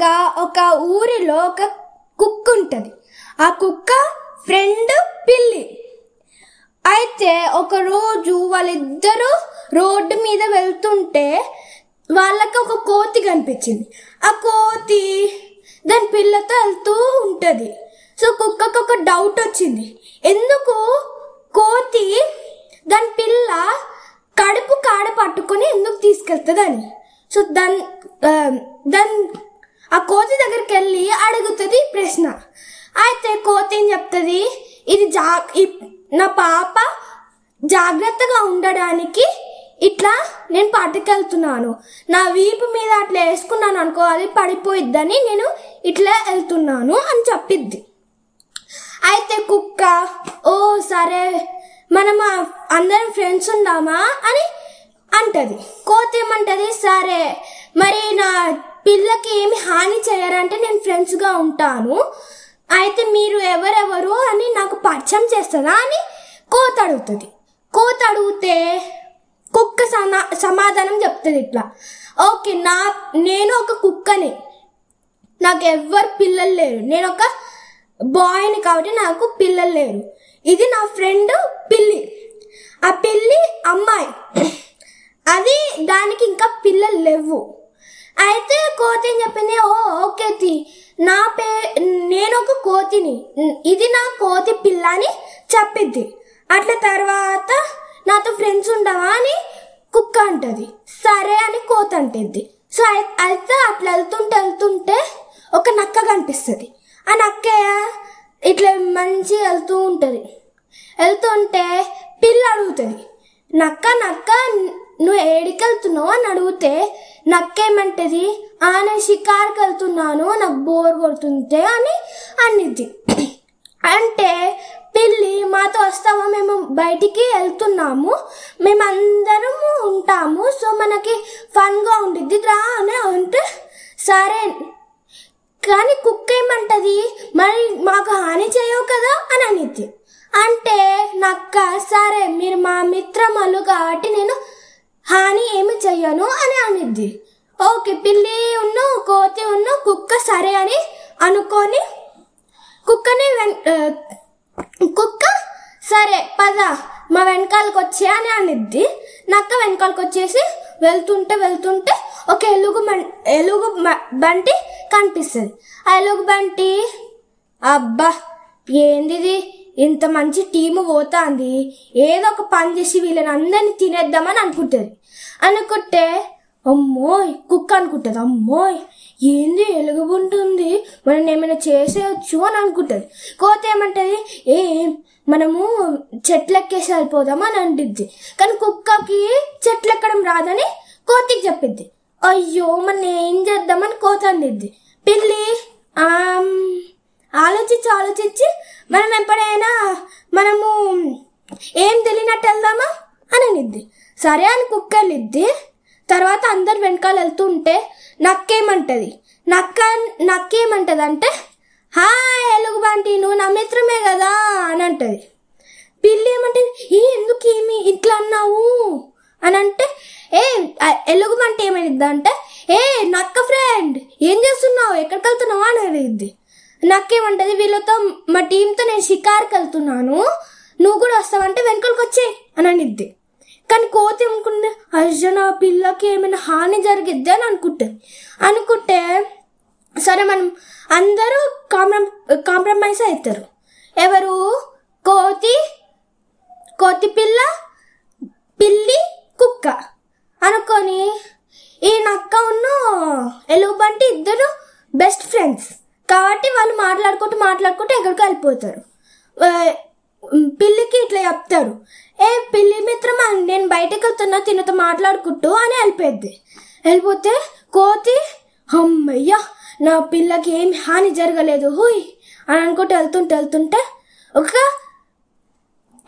అనగా ఒక ఊరిలో ఒక కుక్క ఉంటుంది ఆ కుక్క ఫ్రెండ్ పిల్లి. అయితే ఒక రోజు వాళ్ళిద్దరూ రోడ్డు మీద వెళ్తుంటే వాళ్ళకి ఒక కోతి కనిపించింది. ఆ కోతి దాని పిల్లతో వెళ్తూ ఉంటుంది. సో కుక్కకు ఒక డౌట్ వచ్చింది. ఎందుకు కోతి దాని పిల్ల కడుపు కాడ పట్టుకొని ఎందుకు తీసుకెళ్తుంది అని సో దాని దాని ఆ కోతి దగ్గరికి వెళ్ళి అడుగుతుంది ప్రశ్న. అయితే కోతి ఏం చెప్తుంది? ఇది జా నా పాప జాగ్రత్తగా ఉండడానికి ఇట్లా నేను పట్టుకెళ్తున్నాను నా వీపు మీద అట్లా వేసుకున్నాను అనుకో అది పడిపోయిద్దని నేను ఇట్లా వెళ్తున్నాను అని చెప్పిద్ది. అయితే కుక్క ఓ సరే మనం అందరం ఫ్రెండ్స్ ఉందామా? అని అంటది. కోతి ఏమంటది? సరే మరి నా పిల్లకి ఏమి హాని చేయరంటే నేను ఫ్రెండ్స్గా ఉంటాను. అయితే మీరు ఎవరెవరు అని నాకు పరిచయం చేస్తుందా అని కోత అడుగుతుంది. కోత అడిగితే కుక్క సమా సమాధానం చెప్తుంది ఇట్లా. ఓకే నా నేను ఒక కుక్కని. నాకు ఎవ్వరు పిల్లలు లేరు. నేను ఒక బాయ్ని కాబట్టి నాకు పిల్లలు లేరు. ఇది నా ఫ్రెండ్ పిల్లి. ఆ పిల్లి అమ్మాయి. అది దానికి ఇంకా పిల్లలు లేవు. అయితే కోతి చెప్పింది ఓ ఓకే తి. నా పే నేను ఒక కోతిని ఇది నా కోతి పిల్ల అని చెప్పిద్ది. అట్లా తర్వాత నాతో ఫ్రెండ్స్ ఉండవా అని కుక్క అంటది. సరే అని కోత అంటుంది సో అయితే అట్లా వెళ్తుంటే వెళ్తుంటే ఒక నక్క కనిపిస్తుంది. ఆ నక్క ఇట్లా మంచిగా వెళ్తూ ఉంటుంది. వెళ్తుంటే పిల్ల అడుగుతుంది నక్క నక్క నువ్వు ఏడికెళ్తున్నావు అని అడిగితే నక్కేమంటది ఆ నేను షికార్కి వెళ్తున్నాను నాకు బోర్ కొడుతుంటే అని అన్నిద్ది అంటే పిల్లి మాతో వస్తావా? మేము బయటికి వెళ్తున్నాము. మేమందరము ఉంటాము. సో మనకి ఫన్గా ఉండిద్ది రా అని అంటే సరే కానీ కుక్క ఏమంటది మరి మాకు హాని చేయవు కదా అని అనిద్ది. అంటే నక్క సరే మీరు మా మిత్రమలు కాబట్టి నేను హాని ఏమి చెయ్యను అని అనిద్ది. ఓకే పిల్లి ఉన్ను కోతి ఉన్ను కుక్క సరే అని అనుకొని కుక్కని వెన్- కుక్క సరే పద మా వెనకాలకు వచ్చే అని అనిద్ది. నక్క వెనకాలకు వచ్చేసి వెళ్తుంటే వెళ్తుంటే ఒక ఎలుగు ఎలుగు మ- బంటి కనిపిస్తుంది. ఆ ఎలుగు బంటి అబ్బా ఏందిది? ఇంత మంచి టీము పోతాంది. ఏదో ఒక పని చేసి వీళ్ళని అందరినీ తినేద్దామని అనుకుంటుంది. అనుకుంటే అమ్మోయ్ కుక్క అనుకుంటుంది. అమ్మోయ్ ఏంది ఎలుగుబుంటుంది? మనం ఏమైనా చేసేయచ్చు అని అనుకుంటుంది. కోత ఏమంటది? ఏ మనము చెట్లెక్కేసి వెళ్ళిపోదాం అని అంటుంది కానీ కుక్కకి చెట్లు ఎక్కడం రాదని కోతికి చెప్పిద్ది. అయ్యో మనం ఏం చేద్దామని కోత అందిద్ది. పిల్లి ఆమ్, ఆలోచించి ఆలోచించి మనం ఎప్పుడైనా మనము ఏం తెలియనట్టు వెళ్దామా అని అనిద్ది సరే అని కుక్క వెళ్ళిద్ది తర్వాత అందరు వెనకాల వెళ్తుంటే నక్కేమంటది. నక్క నక్కేమంటది అంటే హాయ్ ఎలుగుబంటి నువ్వు నా మిత్రమే కదా అని అంటది. పిల్లి ఏమంటది ఏ ఎందుకు ఏమి ఇట్లా అన్నావు? అని అంటే ఏ ఎలుగుబంటి ఏమైంది? అంటే ఏ నక్క ఫ్రెండ్ ఏం చేస్తున్నావు? ఎక్కడికి వెళ్తున్నావు? అని అడిగిద్ది నాకేమంటది వీళ్ళతో మా టీంతో నేను షికార్కి వెళ్తున్నాను నువ్వు కూడా వస్తావంటే వెనుకలకు వచ్చే అని అనిద్ది. కానీ కోతి అనుకుంటే అర్జున పిల్లకి ఏమైనా హాని జరిగిద్ది అని అనుకుంటుంది అనుకుంటే సరే మనం అందరూ కాంప్రమ్ కాంప్రమైజ్ అవుతారు. ఎవరు? కోతి కోతి పిల్ల పిల్లి కుక్క. అనుకొని ఈ నక్క ఉన్న ఎలుగుబంటి ఇద్దరు బెస్ట్ ఫ్రెండ్స్ కాబట్టి వాళ్ళు మాట్లాడుకుంటూ మాట్లాడుకుంటూ ఎక్కడికి వెళ్ళిపోతారు. పిల్లికి ఇట్లా చెప్తారు. ఏ పిల్లి మిత్రమా నేను బయటకు వెళ్తున్నా తినతో మాట్లాడుకుంటూ అని వెళ్ళిపోద్ది వెళ్ళిపోతే కోతి అమ్మయ్యా నా పిల్లకి ఏం హాని జరగలేదు హూయ్ అని అనుకుంటూ వెళ్తుంటే వెళ్తుంటే ఒక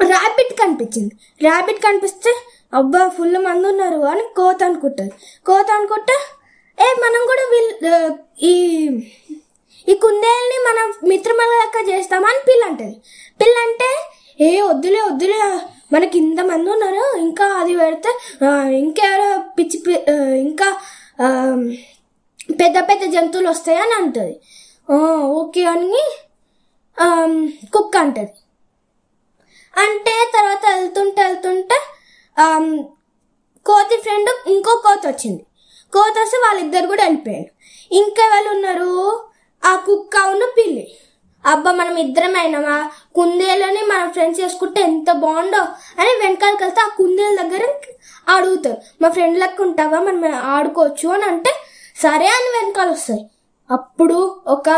ర్యాబిట్ కనిపించింది. ర్యాబిట్ కనిపిస్తే అబ్బా ఫుల్ మంది ఉన్నారు అని కోత అనుకుంటుంది. కోత అనుకుంటే ఏ మనం కూడా వీళ్ళు ఈ ఈ కుందేల్ని మన మిత్రమల లెక్క చేస్తామని పిల్ల అంటది పిల్ల అంటే ఏ వద్దులే వద్దులే మనకి ఇంతమంది ఉన్నారు ఇంకా అది పెడితే ఇంకెవరో పిచ్చి ఇంకా పెద్ద పెద్ద జంతువులు వస్తాయని అంటుంది. ఓకే అని కుక్క అంటది. అంటే తర్వాత వెళ్తుంటే వెళ్తుంటే కోతి ఫ్రెండ్ ఇంకో కోతి వచ్చింది కోతి వస్తే వాళ్ళిద్దరు కూడా వెళ్ళిపోయారు. ఇంకెవరు వాళ్ళు ఉన్నారు? ఆ కుక్క అవును పిల్లి. అబ్బా మనం ఇద్దరం అయినామా? కుందేలని మనం ఫ్రెండ్స్ చేసుకుంటే ఎంత బాగుండో? అని వెనకాలకి వెళ్తే ఆ కుందేల దగ్గర అడుగుతారు. మా ఫ్రెండ్ లెక్క ఉంటావా? మనం ఆడుకోవచ్చు అని అంటే సరే అని వెనకాల వస్తాయి అప్పుడు ఒక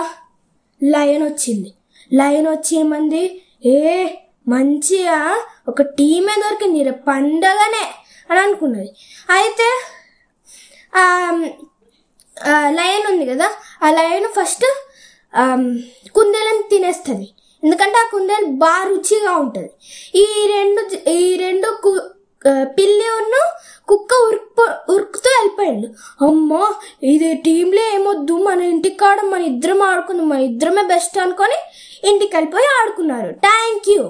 లయన్ వచ్చింది. లయన్ వచ్చి ఏమంది? ఏ మంచిగా ఒక టీమే దొరికింది రే పండగనే అని అనుకున్నది. అయితే లయన్ ఉంది కదా ఆ లయన్ ఫస్ట్ కుందేలను తినేస్తుంది. ఎందుకంటే ఆ కుందేలు బాగా రుచిగా ఉంటుంది. ఈ రెండు ఈ రెండు కు- పిల్లి ఉన్న కుక్క ఉరుకు ఉరుకుతూ వెళ్ళిపోయాడు అమ్మో ఇది టీంలో ఏమొద్దు మన ఇంటికి కాడ మన ఇద్దరం ఆడుకుందాం మన ఇద్దరమే బెస్ట్ అనుకొని ఇంటికి వెళ్ళిపోయి ఆడుకున్నారు. Thank you